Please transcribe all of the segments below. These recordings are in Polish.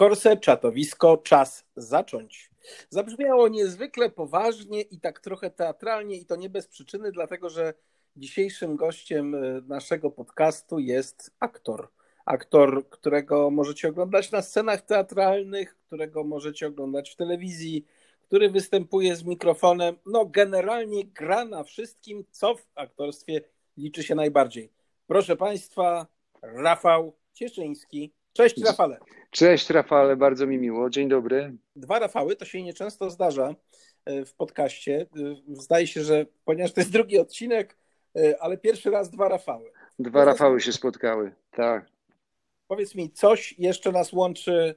Korse, czatowisko, czas zacząć. Zabrzmiało niezwykle poważnie i tak trochę teatralnie, i to nie bez przyczyny, dlatego że dzisiejszym gościem e, naszego podcastu jest aktor. Aktor, którego możecie oglądać na scenach teatralnych, którego możecie oglądać w telewizji, który występuje z mikrofonem. No, generalnie gra na wszystkim, co w aktorstwie liczy się najbardziej. Proszę Państwa, Rafał Cieszyński. Cześć, Rafale. Cześć, Rafale, bardzo mi miło. Dzień dobry. Dwa Rafały to się nieczęsto zdarza e, w podcaście. E, zdaje się, że ponieważ to jest drugi odcinek, e, ale pierwszy raz dwa Rafały. Dwa Rafały się spotkały, tak. Powiedz mi, coś jeszcze nas łączy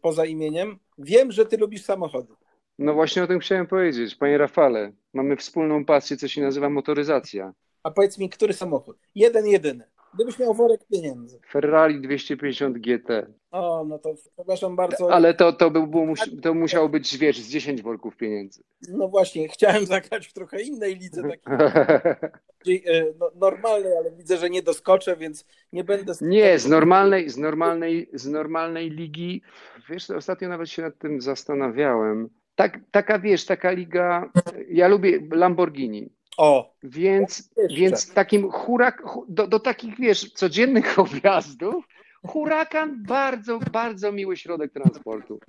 poza imieniem? Wiem, że ty lubisz samochody. No właśnie o tym chciałem powiedzieć. Panie Rafale, mamy wspólną pasję, co się nazywa motoryzacja. A powiedz mi, który samochód? Jeden, jedyny. Gdybyś miał worek pieniędzy. Ferrari 250 GT. O, no to przepraszam bardzo. Ale to, to, był, było, to musiało być, wiesz, z 10 worków pieniędzy. No właśnie, chciałem zagrać w trochę innej lidze, takiej e, no, normalnej, ale widzę, że nie doskoczę, więc nie będę... Nie, z normalnej, z normalnej, z normalnej ligi, wiesz, ostatnio nawet się nad tym zastanawiałem. Tak, taka, wiesz, taka liga, ja lubię Lamborghini. O. Więc, więc takim hurak, do, do takich, wiesz, codziennych objazdów, hurakan bardzo, bardzo miły środek transportu.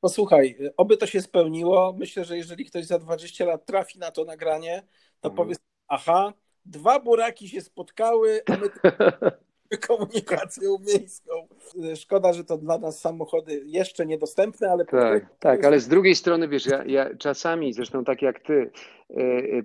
Posłuchaj, oby to się spełniło. Myślę, że jeżeli ktoś za 20 lat trafi na to nagranie, to mhm. powie, aha, dwa buraki się spotkały, a my komunikacją miejską. Szkoda, że to dla nas samochody jeszcze niedostępne, ale... Tak, tak, ale z drugiej strony, wiesz, ja, ja czasami, zresztą tak jak ty, e, e,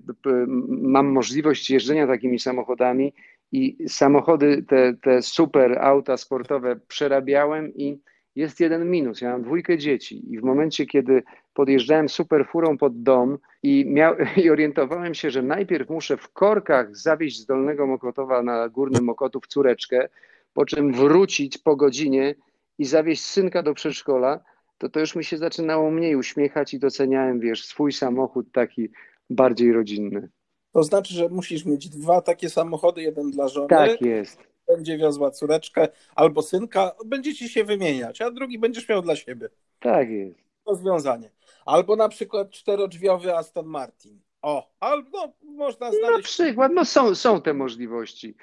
mam możliwość jeżdżenia takimi samochodami i samochody, te, te super auta sportowe przerabiałem i jest jeden minus. Ja mam dwójkę dzieci i w momencie, kiedy podjeżdżałem super furą pod dom i, miał, i orientowałem się, że najpierw muszę w korkach zawieźć z Dolnego Mokotowa na Górny Mokotów córeczkę, po czym wrócić po godzinie i zawieźć synka do przedszkola, to to już mi się zaczynało mniej uśmiechać i doceniałem, wiesz, swój samochód taki bardziej rodzinny. To znaczy, że musisz mieć dwa takie samochody, jeden dla żony. Tak jest będzie wiozła córeczkę albo synka, będziecie się wymieniać, a drugi będziesz miał dla siebie. Tak jest. Rozwiązanie. Albo na przykład czterodrzwiowy Aston Martin. O, albo no, można znaleźć. Na przykład, no są, są te możliwości.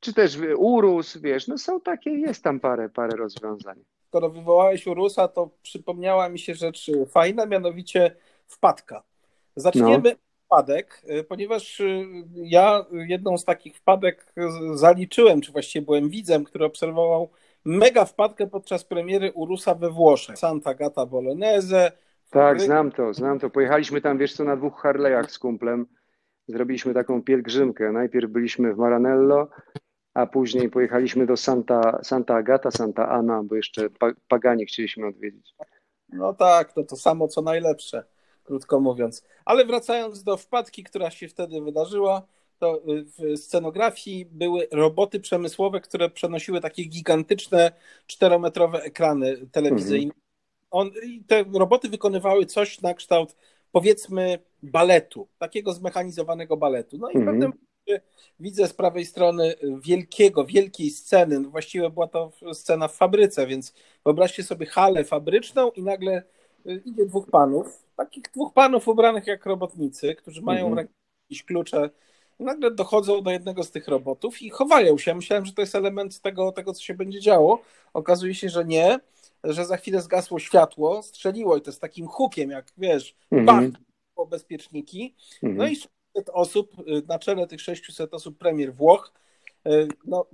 Czy też Urus, wiesz, no są takie, jest tam parę, parę rozwiązań. Skoro wywołałeś Urusa, to przypomniała mi się rzecz fajna, mianowicie wpadka. Zaczniemy no wpadek, y, ponieważ y, ja jedną z takich wpadek zaliczyłem, czy właściwie byłem widzem, który obserwował mega wpadkę podczas premiery Urusa we Włoszech. Santa Gata Bolognese. Tak, znam to, znam to. Pojechaliśmy tam, wiesz co, na dwóch Harley'ach z kumplem. Zrobiliśmy taką pielgrzymkę. Najpierw byliśmy w Maranello, a później pojechaliśmy do Santa, Santa Agata, Santa Ana, bo jeszcze Pagani chcieliśmy odwiedzić. No tak, to to samo co najlepsze krótko mówiąc. Ale wracając do wpadki, która się wtedy wydarzyła, to w scenografii były roboty przemysłowe, które przenosiły takie gigantyczne czterometrowe ekrany telewizyjne. Mhm. On, te roboty wykonywały coś na kształt powiedzmy baletu, takiego zmechanizowanego baletu. No i mhm. w pewnym widzę z prawej strony wielkiego, wielkiej sceny, no właściwie była to scena w fabryce, więc wyobraźcie sobie halę fabryczną i nagle idzie dwóch panów, takich dwóch panów ubranych jak robotnicy, którzy mają -hmm. jakieś klucze i nagle dochodzą do jednego z tych robotów i chowają się. Myślałem, że to jest element tego, tego, co się będzie działo. Okazuje się, że nie, że za chwilę zgasło światło, strzeliło i to z takim hukiem, jak wiesz, -hmm. bach, bezpieczniki. Mm -hmm. No i 600 osób, na czele tych 600 osób premier Włoch, no,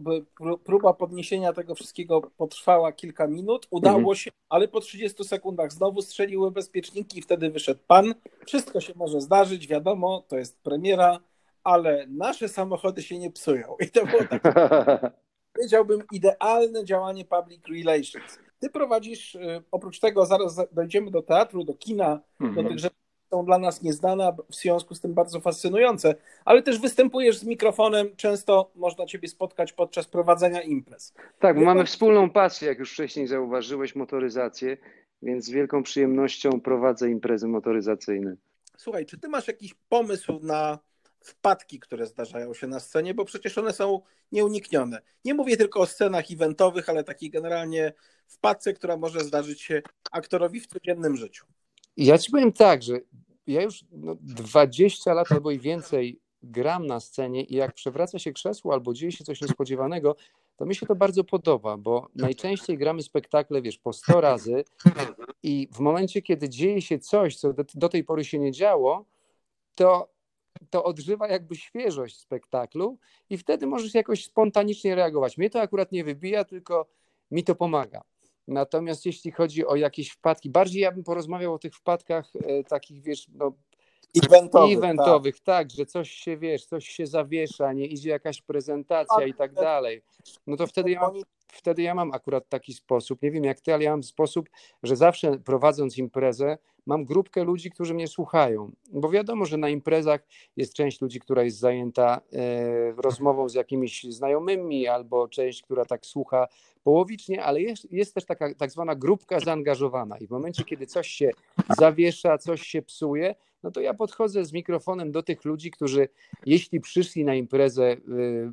próba podniesienia tego wszystkiego potrwała kilka minut, udało mhm. się, ale po 30 sekundach znowu strzeliły bezpieczniki i wtedy wyszedł pan. Wszystko się może zdarzyć, wiadomo, to jest premiera, ale nasze samochody się nie psują. I to było tak, powiedziałbym, idealne działanie public relations. Ty prowadzisz, e, oprócz tego zaraz dojdziemy do teatru, do kina, mhm. do tych rzeczy, są dla nas nieznane, w związku z tym bardzo fascynujące, ale też występujesz z mikrofonem, często można Ciebie spotkać podczas prowadzenia imprez. Tak, bo mamy wspólną pasję, jak już wcześniej zauważyłeś, motoryzację, więc z wielką przyjemnością prowadzę imprezy motoryzacyjne. Słuchaj, czy Ty masz jakiś pomysł na wpadki, które zdarzają się na scenie, bo przecież one są nieuniknione. Nie mówię tylko o scenach eventowych, ale takiej generalnie wpadce, która może zdarzyć się aktorowi w codziennym życiu. Ja ci powiem tak, że ja już no, 20 lat albo i więcej gram na scenie i jak przewraca się krzesło albo dzieje się coś niespodziewanego, to mi się to bardzo podoba, bo najczęściej gramy spektakle, wiesz, po 100 razy i w momencie, kiedy dzieje się coś, co do, do tej pory się nie działo, to, to odżywa jakby świeżość spektaklu i wtedy możesz jakoś spontanicznie reagować. Mnie to akurat nie wybija, tylko mi to pomaga. Natomiast jeśli chodzi o jakieś wpadki, bardziej ja bym porozmawiał o tych wpadkach e, takich, wiesz, no, eventowych, eventowych tak. tak. że coś się, wiesz, coś się zawiesza, nie idzie jakaś prezentacja i tak dalej. No to wtedy ja mam, wtedy ja mam akurat taki sposób, nie wiem jak ty, ale ja mam sposób, że zawsze prowadząc imprezę, mam grupkę ludzi, którzy mnie słuchają, bo wiadomo, że na imprezach jest część ludzi, która jest zajęta e, rozmową z jakimiś znajomymi, albo część, która tak słucha połowicznie, ale jest, jest też taka tak zwana grupka zaangażowana. I w momencie, kiedy coś się zawiesza, coś się psuje, no to ja podchodzę z mikrofonem do tych ludzi, którzy jeśli przyszli na imprezę y,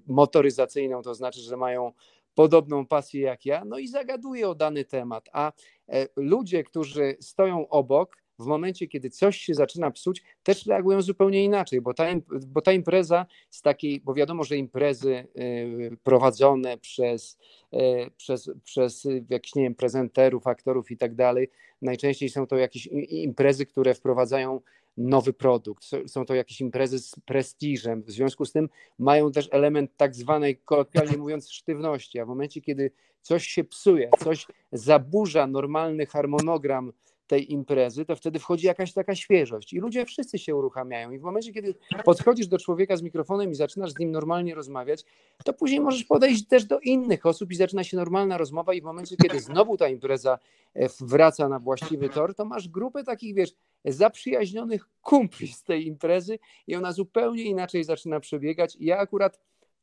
motoryzacyjną, to znaczy, że mają podobną pasję jak ja, no i zagaduję o dany temat, a e, ludzie, którzy stoją obok, w momencie, kiedy coś się zaczyna psuć, też reagują zupełnie inaczej, bo ta, bo ta impreza z takiej, bo wiadomo, że imprezy y, prowadzone przez, y, przez, przez jakichś, nie wiem, prezenterów, aktorów i tak dalej, najczęściej są to jakieś imprezy, które wprowadzają nowy produkt. Są to jakieś imprezy z prestiżem, w związku z tym mają też element tak zwanej, kolokwialnie mówiąc, sztywności, a w momencie, kiedy coś się psuje, coś zaburza normalny harmonogram tej imprezy, to wtedy wchodzi jakaś taka świeżość i ludzie wszyscy się uruchamiają i w momencie, kiedy podchodzisz do człowieka z mikrofonem i zaczynasz z nim normalnie rozmawiać, to później możesz podejść też do innych osób i zaczyna się normalna rozmowa i w momencie, kiedy znowu ta impreza e, wraca na właściwy tor, to masz grupę takich, wiesz, zaprzyjaźnionych kumpli z tej imprezy i ona zupełnie inaczej zaczyna przebiegać i ja akurat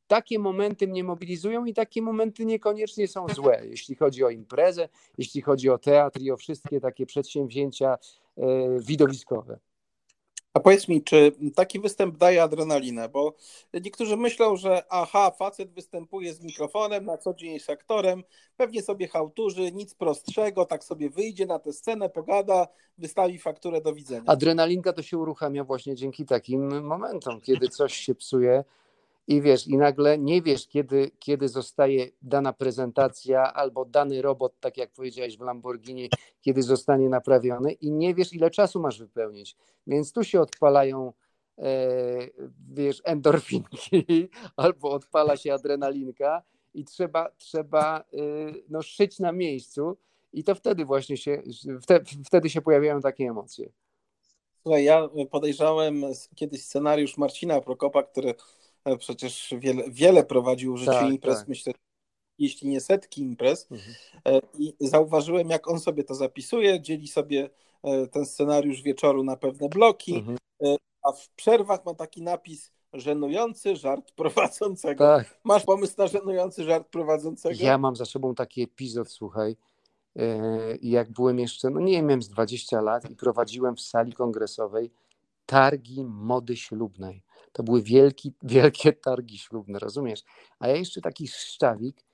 takie momenty mnie mobilizują i takie momenty niekoniecznie są złe, jeśli chodzi o imprezę, jeśli chodzi o teatr i o wszystkie takie przedsięwzięcia e, widowiskowe. A powiedz mi, czy taki występ daje adrenalinę? Bo niektórzy myślą, że aha, facet występuje z mikrofonem, na co dzień jest aktorem, pewnie sobie hałturzy, nic prostszego, tak sobie wyjdzie na tę scenę, pogada, wystawi fakturę do widzenia. Adrenalinka to się uruchamia właśnie dzięki takim momentom, kiedy coś się psuje, i wiesz, i nagle nie wiesz, kiedy, kiedy zostaje dana prezentacja albo dany robot, tak jak powiedziałeś w Lamborghini, kiedy zostanie naprawiony i nie wiesz, ile czasu masz wypełnić. Więc tu się odpalają e, wiesz, endorfinki albo odpala się adrenalinka i trzeba, trzeba e, no, szyć na miejscu i to wtedy właśnie się, wtedy się pojawiają takie emocje. Słuchaj, ja podejrzałem kiedyś scenariusz Marcina Prokopa, który przecież wiele, wiele prowadził w życiu tak, imprez, tak. myślę, jeśli nie setki imprez. Mhm. E, I zauważyłem, jak on sobie to zapisuje, dzieli sobie e, ten scenariusz wieczoru na pewne bloki, mhm. a w przerwach ma taki napis żenujący żart prowadzącego. Tak. Masz pomysł na żenujący żart prowadzącego? Ja mam za sobą taki epizod, słuchaj, jak byłem jeszcze, no nie wiem, miałem z 20 lat i prowadziłem w sali kongresowej targi mody ślubnej. To były wielki, wielkie targi ślubne, rozumiesz? A ja jeszcze taki szczawik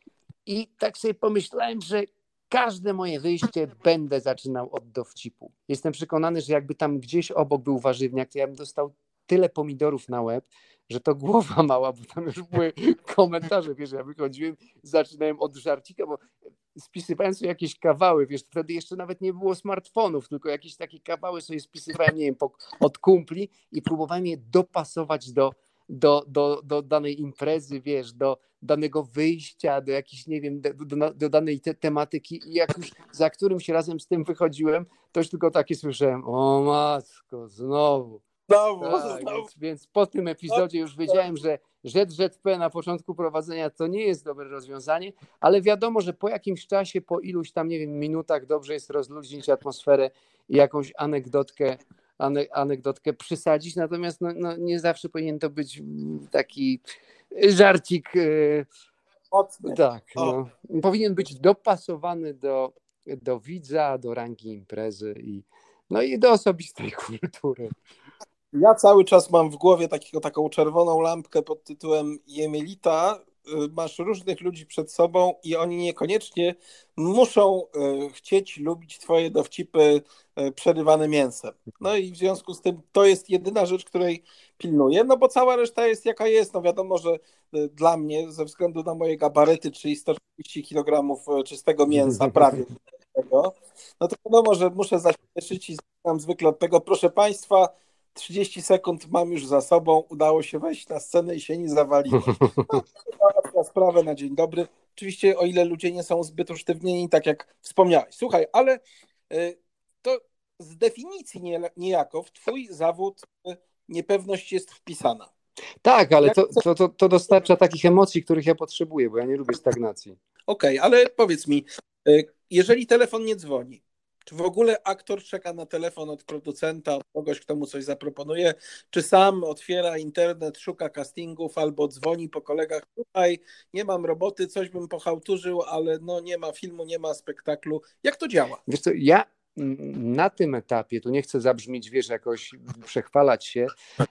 i tak sobie pomyślałem, że każde moje wyjście będę zaczynał od dowcipu. Jestem przekonany, że jakby tam gdzieś obok był warzywniak, to ja bym dostał tyle pomidorów na łeb, że to głowa mała, bo tam już były komentarze, wiesz, ja wychodziłem, zaczynałem od żarcika, bo spisywałem sobie jakieś kawały, wiesz, wtedy jeszcze nawet nie było smartfonów, tylko jakieś takie kawały sobie spisywałem, nie wiem, po, od kumpli i próbowałem je dopasować do, do, do, do danej imprezy, wiesz, do danego wyjścia, do jakiejś, nie wiem, do, do, do danej te, tematyki i jak już za którymś razem z tym wychodziłem, to już tylko takie słyszałem, o matko, znowu. Znowu, tak, znowu. Więc, więc, po tym epizodzie już wiedziałem, że ZZP na początku prowadzenia to nie jest dobre rozwiązanie, ale wiadomo, że po jakimś czasie, po iluś tam, nie wiem, minutach dobrze jest rozluźnić atmosferę i jakąś anegdotkę, ane, anegdotkę przysadzić, natomiast no, no, nie zawsze powinien to być taki żarcik. Yy, tak, no. powinien być dopasowany do, do widza, do rangi imprezy i, no i do osobistej kultury. Ja cały czas mam w głowie takiego, taką czerwoną lampkę pod tytułem Jemelita. Y, masz różnych ludzi przed sobą i oni niekoniecznie muszą y, chcieć lubić twoje dowcipy y, przerywane mięsem. No i w związku z tym to jest jedyna rzecz, której pilnuję, no bo cała reszta jest jaka jest. No wiadomo, że dla mnie ze względu na moje gabaryty, czyli 130 kg czystego mięsa prawie tego, no to wiadomo, że muszę zaśpieszyć i znam zwykle od tego, proszę Państwa, 30 sekund mam już za sobą, udało się wejść na scenę i się nie zawaliło. No, sprawę na dzień dobry. Oczywiście o ile ludzie nie są zbyt usztywnieni, tak jak wspomniałeś. Słuchaj, ale y, to z definicji niejako w twój zawód y, niepewność jest wpisana. Tak, ale to, to, to, to dostarcza takich emocji, których ja potrzebuję, bo ja nie lubię stagnacji. Okej, okay, ale powiedz mi, y, jeżeli telefon nie dzwoni, czy w ogóle aktor czeka na telefon od producenta, od kogoś, kto mu coś zaproponuje? Czy sam otwiera internet, szuka castingów albo dzwoni po kolegach? Tutaj nie mam roboty, coś bym pochałturzył, ale no nie ma filmu, nie ma spektaklu. Jak to działa? Wiesz co, ja na tym etapie, tu nie chcę zabrzmieć, wiesz, jakoś przechwalać się,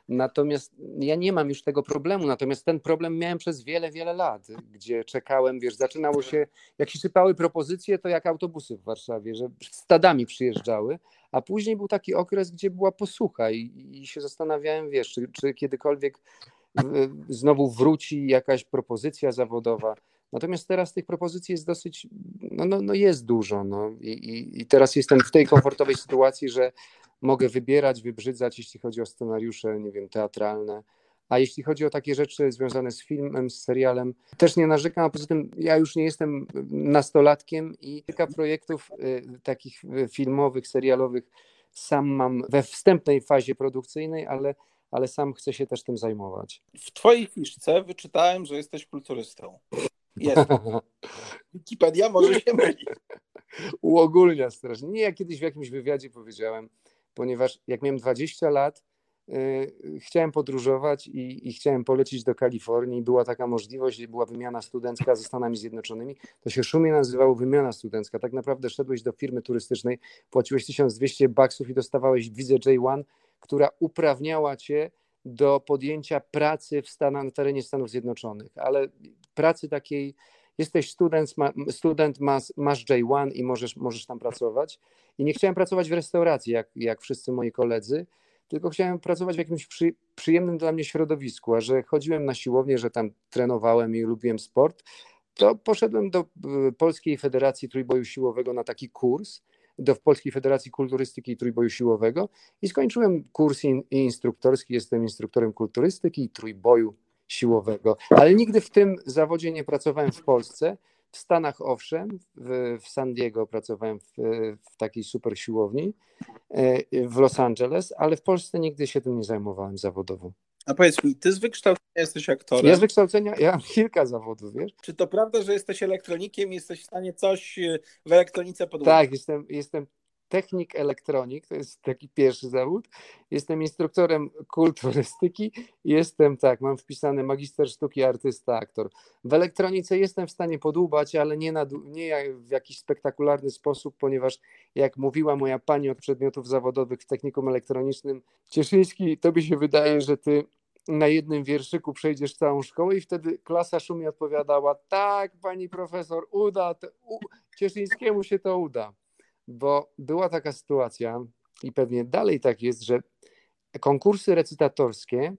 natomiast ja nie mam już tego problemu, natomiast ten problem miałem przez wiele, wiele lat, gdzie czekałem, wiesz, zaczynało się, jak się sypały propozycje, to jak autobusy w Warszawie, że stadami przyjeżdżały, a później był taki okres, gdzie była posłucha i, i się zastanawiałem, wiesz, czy, czy kiedykolwiek znowu wróci jakaś propozycja zawodowa. Natomiast teraz tych propozycji jest dosyć, no, no, no jest dużo. No. I, i, I teraz jestem w tej komfortowej sytuacji, że mogę wybierać, wybrzydzać, jeśli chodzi o scenariusze, nie wiem, teatralne. A jeśli chodzi o takie rzeczy związane z filmem, z serialem, też nie narzekam, a poza tym ja już nie jestem nastolatkiem i kilka projektów y, takich y, filmowych, serialowych sam mam we wstępnej fazie produkcyjnej, ale, ale sam chcę się też tym zajmować. W Twojej fiszce wyczytałem, że jesteś kulturystą. Jest. Wikipedia może się mylić. Uogólnia strasznie. Nie, ja kiedyś w jakimś wywiadzie powiedziałem, ponieważ jak miałem 20 lat, yy, chciałem podróżować i, i, chciałem polecieć do Kalifornii. Była taka możliwość, była wymiana studencka ze Stanami Zjednoczonymi. To się szumnie nazywało wymiana studencka. Tak naprawdę szedłeś do firmy turystycznej, płaciłeś 1200 baksów i dostawałeś wizę J1, która uprawniała cię do podjęcia pracy w Stanach, na terenie Stanów Zjednoczonych, ale pracy takiej, jesteś student, student masz, masz J1 i możesz, możesz tam pracować. I nie chciałem pracować w restauracji, jak, jak wszyscy moi koledzy, tylko chciałem pracować w jakimś przy, przyjemnym dla mnie środowisku, a że chodziłem na siłownię, że tam trenowałem i lubiłem sport, to poszedłem do y, Polskiej Federacji Trójboju Siłowego na taki kurs, do Polskiej Federacji Kulturystyki i Trójboju Siłowego i skończyłem kurs in, instruktorski, jestem instruktorem kulturystyki i trójboju siłowego, ale nigdy w tym zawodzie nie pracowałem w Polsce. W Stanach owszem, w, w San Diego pracowałem w, w takiej super siłowni, e, w Los Angeles, ale w Polsce nigdy się tym nie zajmowałem zawodowo. A powiedz mi, ty z wykształcenia jesteś aktorem. Ja z wykształcenia, ja mam kilka zawodów, wiesz? Czy to prawda, że jesteś elektronikiem i jesteś w stanie coś w elektronice podłączyć? Tak, jestem, jestem technik elektronik, to jest taki pierwszy zawód. Jestem instruktorem kulturystyki, jestem tak, mam wpisany magister sztuki, artysta, aktor. W elektronice jestem w stanie podłubać, ale nie, na, nie w jakiś spektakularny sposób, ponieważ jak mówiła moja pani od przedmiotów zawodowych w technikum elektronicznym, Cieszyński, tobie się wydaje, że ty na jednym wierszyku przejdziesz całą szkołę i wtedy klasa szumie odpowiadała, tak pani profesor, uda, to, u, Cieszyńskiemu się to uda bo była taka sytuacja i pewnie dalej tak jest, że konkursy recytatorskie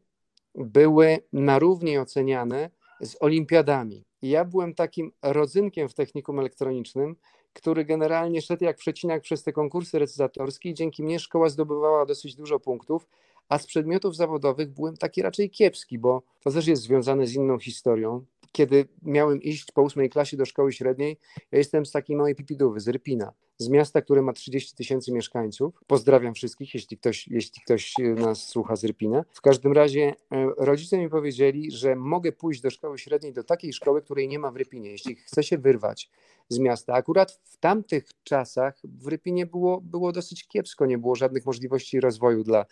były na równi oceniane z olimpiadami. Ja byłem takim rodzynkiem w technikum elektronicznym, który generalnie szedł jak przecinak przez te konkursy recytatorskie i dzięki mnie szkoła zdobywała dosyć dużo punktów, a z przedmiotów zawodowych byłem taki raczej kiepski, bo to też jest związane z inną historią kiedy miałem iść po ósmej klasie do szkoły średniej, ja jestem z takiej małej pipidówy, z Rypina, z miasta, które ma 30 tysięcy mieszkańców. Pozdrawiam wszystkich, jeśli ktoś, jeśli ktoś nas słucha z Rypina. W każdym razie e, rodzice mi powiedzieli, że mogę pójść do szkoły średniej, do takiej szkoły, której nie ma w Rypinie, jeśli chcę się wyrwać z miasta. Akurat w tamtych czasach w Rypinie było, było dosyć kiepsko, nie było żadnych możliwości rozwoju dla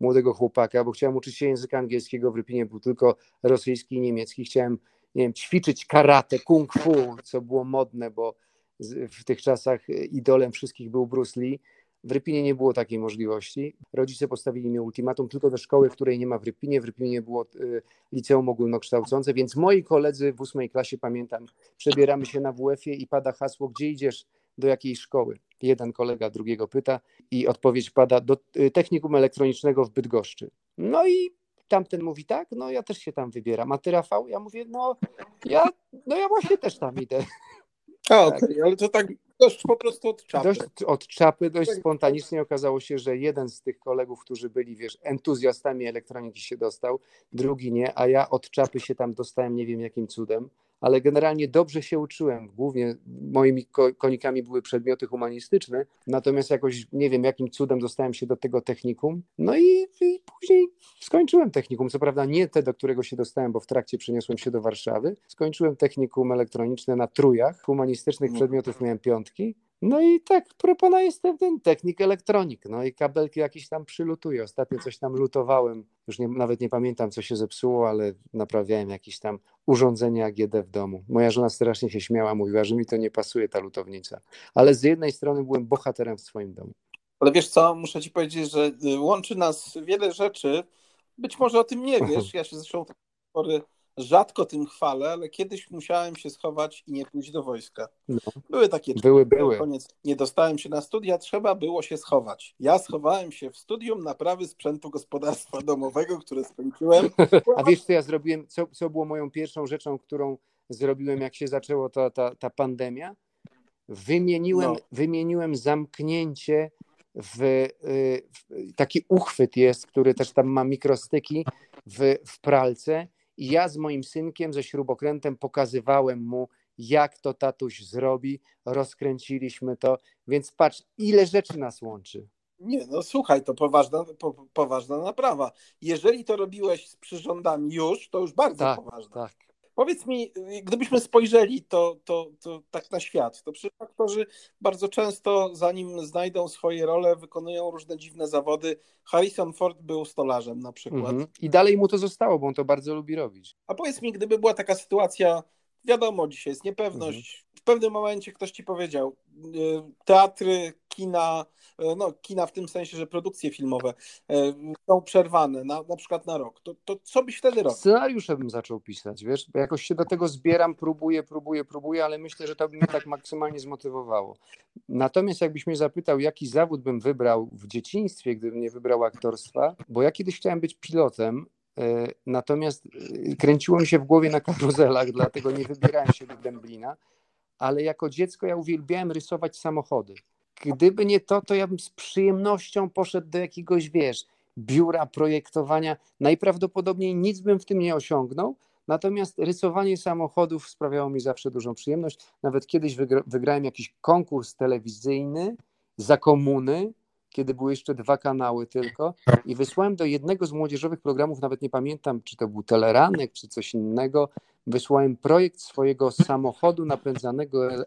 młodego chłopaka, bo chciałem uczyć się języka angielskiego, w Rypinie był tylko rosyjski i niemiecki. Chciałem nie wiem, ćwiczyć karate, kung fu, co było modne, bo w tych czasach idolem wszystkich był Bruce Lee, W Rypinie nie było takiej możliwości. Rodzice postawili mi ultimatum tylko do szkoły, której nie ma w Rypinie. W Rypinie nie było y, liceum ogólnokształcące, więc moi koledzy w ósmej klasie, pamiętam, przebieramy się na WF-ie i pada hasło, gdzie idziesz, do jakiej szkoły. Jeden kolega drugiego pyta i odpowiedź pada do y, technikum elektronicznego w Bydgoszczy. No i tamten mówi tak, no ja też się tam wybieram. A ty Rafał? Ja mówię, no ja, no ja właśnie też tam idę. A, okej, okay, ale to tak dość po prostu od czapy. Dość od czapy, dość spontanicznie okazało się, że jeden z tych kolegów, którzy byli, wiesz, entuzjastami elektroniki się dostał, drugi nie, a ja od czapy się tam dostałem nie wiem jakim cudem ale generalnie dobrze się uczyłem. Głównie moimi konikami były przedmioty humanistyczne, natomiast jakoś nie wiem, jakim cudem dostałem się do tego technikum. No i, i później skończyłem technikum. Co prawda nie te, do którego się dostałem, bo w trakcie przeniosłem się do Warszawy. Skończyłem technikum elektroniczne na trójach. Humanistycznych no. przedmiotów miałem piątki. No i tak, propona jestem ten technik elektronik, no i kabelki jakieś tam przylutuje. Ostatnio coś tam lutowałem, już nie, nawet nie pamiętam, co się zepsuło, ale naprawiałem jakieś tam urządzenia AGD w domu. Moja żona strasznie się śmiała, mówiła, że mi to nie pasuje, ta lutownica. Ale z jednej strony byłem bohaterem w swoim domu. Ale wiesz co, muszę ci powiedzieć, że y, łączy nas wiele rzeczy. Być może o tym nie wiesz, ja się zresztą tak pory rzadko tym chwalę, ale kiedyś musiałem się schować i nie pójść do wojska. No. Były takie były, były. koniec nie dostałem się na studia, trzeba było się schować. Ja schowałem się w studium naprawy sprzętu gospodarstwa domowego, które skończyłem. A wiesz co ja zrobiłem, co, co było moją pierwszą rzeczą, którą zrobiłem jak się zaczęła ta, ta, ta pandemia? Wymieniłem, no. wymieniłem zamknięcie w, y, w, taki uchwyt jest, który też tam ma mikrostyki w, w pralce i ja z moim synkiem, ze śrubokrętem pokazywałem mu, jak to tatuś zrobi, rozkręciliśmy to, więc patrz, ile rzeczy nas łączy. Nie, no słuchaj, to poważna, po, poważna naprawa. Jeżeli to robiłeś z przyrządami już, to już bardzo tak, poważne. Tak. Powiedz mi, gdybyśmy spojrzeli to, to, to tak na świat, to przecież aktorzy bardzo często, zanim znajdą swoje role, wykonują różne dziwne zawody. Harrison Ford był stolarzem na przykład. Mhm. I dalej mu to zostało, bo on to bardzo lubi robić. A powiedz mi, gdyby była taka sytuacja, wiadomo, dzisiaj jest niepewność, mhm. w pewnym momencie ktoś ci powiedział, y, teatry, kina, e, no kina w tym sensie, że produkcje filmowe e, są przerwane, na, na przykład na rok, to, to co byś wtedy robił? Scenariusze bym zaczął pisać, wiesz, jakoś się do tego zbieram, próbuję, próbuję, próbuję, ale myślę, że to by mnie tak maksymalnie zmotywowało. Natomiast jakbyś mnie zapytał, jaki zawód bym wybrał w dzieciństwie, gdybym nie wybrał aktorstwa, bo ja kiedyś chciałem być pilotem, e, Natomiast kręciło mi się w głowie na karuzelach, dlatego nie wybierałem się do Dęblina, ale jako dziecko ja uwielbiałem rysować samochody gdyby nie to, to ja bym z przyjemnością poszedł do jakiegoś, wiesz, biura projektowania. Najprawdopodobniej nic bym w tym nie osiągnął, natomiast rysowanie samochodów sprawiało mi zawsze dużą przyjemność. Nawet kiedyś wygra wygrałem jakiś konkurs telewizyjny za komuny, kiedy były jeszcze dwa kanały tylko i wysłałem do jednego z młodzieżowych programów, nawet nie pamiętam, czy to był Teleranek, czy coś innego, wysłałem projekt swojego samochodu napędzanego e,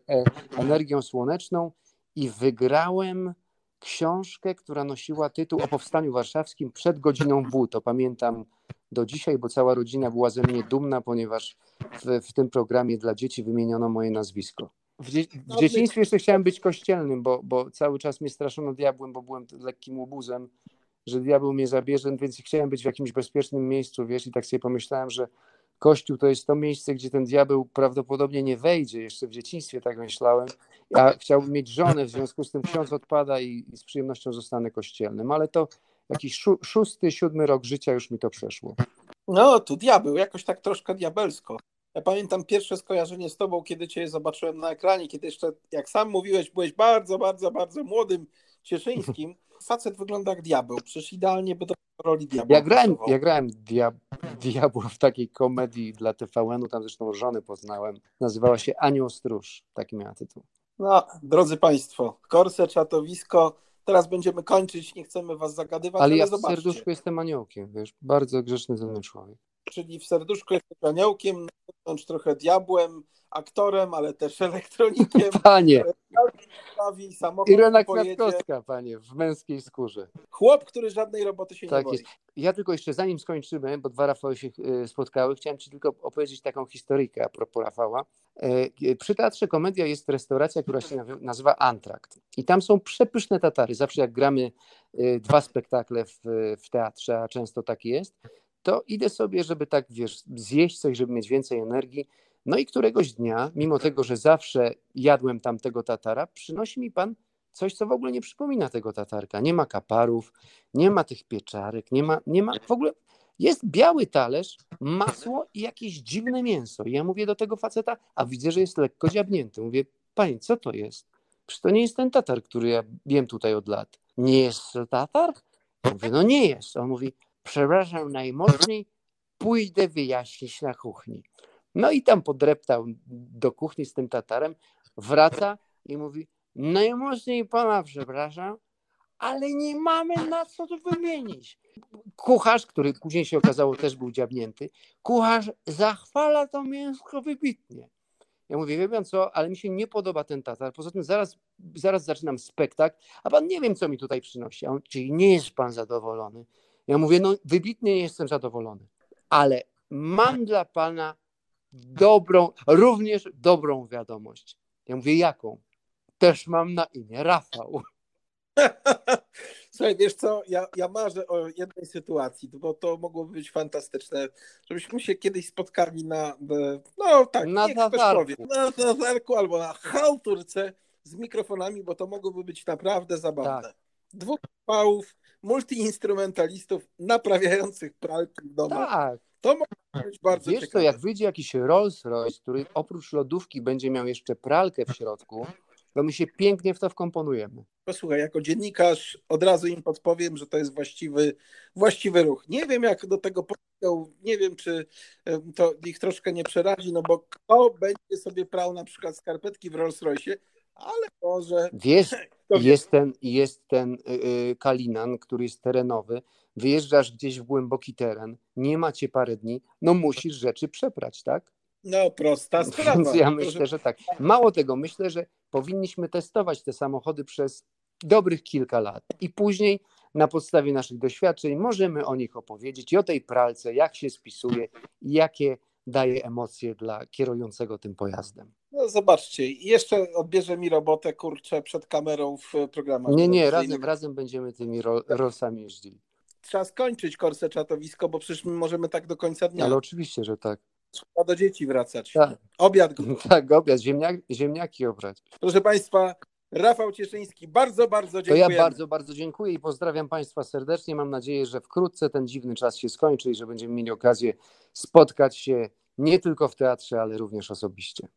energią słoneczną i wygrałem książkę, która nosiła tytuł o Powstaniu Warszawskim przed godziną W. To pamiętam do dzisiaj, bo cała rodzina była ze mnie dumna, ponieważ w, w tym programie dla dzieci wymieniono moje nazwisko. W, dzie w dzieciństwie jeszcze chciałem być kościelnym, bo, bo cały czas mnie straszono diabłem, bo byłem lekkim łobuzem, że diabeł mnie zabierze, więc chciałem być w jakimś bezpiecznym miejscu, wiesz, i tak sobie pomyślałem, że Kościół to jest to miejsce, gdzie ten diabeł prawdopodobnie nie wejdzie. Jeszcze w dzieciństwie tak myślałem. Ja chciałbym mieć żonę, w związku z tym ksiądz odpada i, i z przyjemnością zostanę kościelnym, ale to jakiś szó szósty, siódmy rok życia już mi to przeszło. No, tu diabeł, jakoś tak troszkę diabelsko. Ja pamiętam pierwsze skojarzenie z tobą, kiedy cię zobaczyłem na ekranie, kiedy jeszcze, jak sam mówiłeś, byłeś bardzo, bardzo, bardzo młodym Cieszyńskim. Facet wygląda jak diabeł, przecież idealnie by do roli diabła. Ja grałem, ja grałem diab diabła w takiej komedii dla TVN-u, tam zresztą żony poznałem. Nazywała się Anioł Stróż, taki miała tytuł. No, drodzy Państwo, Korse, czatowisko, teraz będziemy kończyć, nie chcemy Was zagadywać, ale, ale ja w serduszku jestem aniołkiem, wiesz, bardzo grzeczny ze mnie człowiek. Czyli w serduszku jesteś aniołkiem, trochę diabłem, aktorem, ale też elektronikiem. Panie! Sprawi, samochód Irena. Kwiatkowska, panie, w męskiej skórze. Chłop, który żadnej roboty się nie Tak boi. jest. Ja tylko jeszcze zanim skończymy, bo dwa Rafały się e, spotkały, chciałem Ci tylko opowiedzieć taką historyjkę a propos Rafała. E, Przy Teatrze Komedia jest restauracja, która się nazywa Antrakt. I tam są przepyszne tatary. Zawsze jak gramy dwa spektakle w, w teatrze, a często tak jest, to idę sobie, żeby tak, wiesz, zjeść coś, żeby mieć więcej energii. No i któregoś dnia, mimo tego, że zawsze jadłem tam tego tatara, przynosi mi pan coś, co w ogóle nie przypomina tego tatarka. Nie ma kaparów, nie ma tych pieczarek, nie ma, nie ma w ogóle. Jest biały talerz, masło i jakieś dziwne mięso. I ja mówię do tego faceta, a widzę, że jest lekko dziabnięty. Mówię, panie, co to jest? Przecież to nie jest ten tatar, który ja jem tutaj od lat. Nie jest to tatar? Mówię, no nie jest. On mówi, przepraszam najmocniej, pójdę wyjaśnić na kuchni. No i tam podreptał do kuchni z tym tatarem, wraca i mówi, najmocniej pana przepraszam, ale nie mamy na co to wymienić. Kucharz, który później się okazało też był dziabnięty, kucharz zachwala to mięsko wybitnie. Ja mówię, wie pan co, ale mi się nie podoba ten tatar. Poza tym zaraz, zaraz zaczynam spektakl, a pan nie wiem, co mi tutaj przynosi. On, czyli nie jest pan zadowolony. Ja mówię, no wybitnie nie jestem zadowolony, ale mam dla pana dobrą, również dobrą wiadomość. Ja mówię, jaką? Też mam na imię Rafał. Słuchaj, wiesz co, ja, ja marzę o jednej sytuacji, bo to mogłoby być fantastyczne, żebyśmy się kiedyś spotkali na, no tak, Na powie, na albo na chałturce z mikrofonami, bo to mogłoby być naprawdę zabawne. Tak. Dwóch pałów, multiinstrumentalistów naprawiających pralki w domu. Tak. To może być bardzo Wiesz co, ciekawe. jak wyjdzie jakiś Rolls Royce, który oprócz lodówki będzie miał jeszcze pralkę w środku, to my się pięknie w to wkomponujemy. Posłuchaj, jako dziennikarz od razu im podpowiem, że to jest właściwy, właściwy ruch. Nie wiem, jak do tego podjął, nie wiem, czy to ich troszkę nie przerazi, no bo kto będzie sobie prał na przykład skarpetki w Rolls Royce, ale może Wiesz, jest ten, jest ten y, y, Kalinan, który jest terenowy, wyjeżdżasz gdzieś w głęboki teren, nie macie parę dni, no musisz rzeczy przeprać, tak? No prosta sprawa. Więc ja myślę, że tak. Mało tego, myślę, że powinniśmy testować te samochody przez dobrych kilka lat i później na podstawie naszych doświadczeń możemy o nich opowiedzieć i o tej pralce, jak się spisuje i jakie daje emocje dla kierującego tym pojazdem. No zobaczcie, jeszcze odbierze mi robotę, kurczę, przed kamerą w programach. Nie, nie, razem, razem będziemy tymi ro- jeździli. Trzeba skończyć korsę czatowisko, bo przecież my możemy tak do końca dnia. Ale oczywiście, że tak. Trzeba do dzieci wracać. Tak, Obiad tak obiad, ziemniak, ziemniaki obrać. Proszę Państwa, Rafał Cieszyński, bardzo, bardzo To dziękuję. ja bardzo, bardzo dziękuję i pozdrawiam Państwa serdecznie. Mam nadzieję, że wkrótce ten dziwny czas się skończy i że będziemy mieli okazję spotkać się nie tylko w teatrze, ale również osobiście.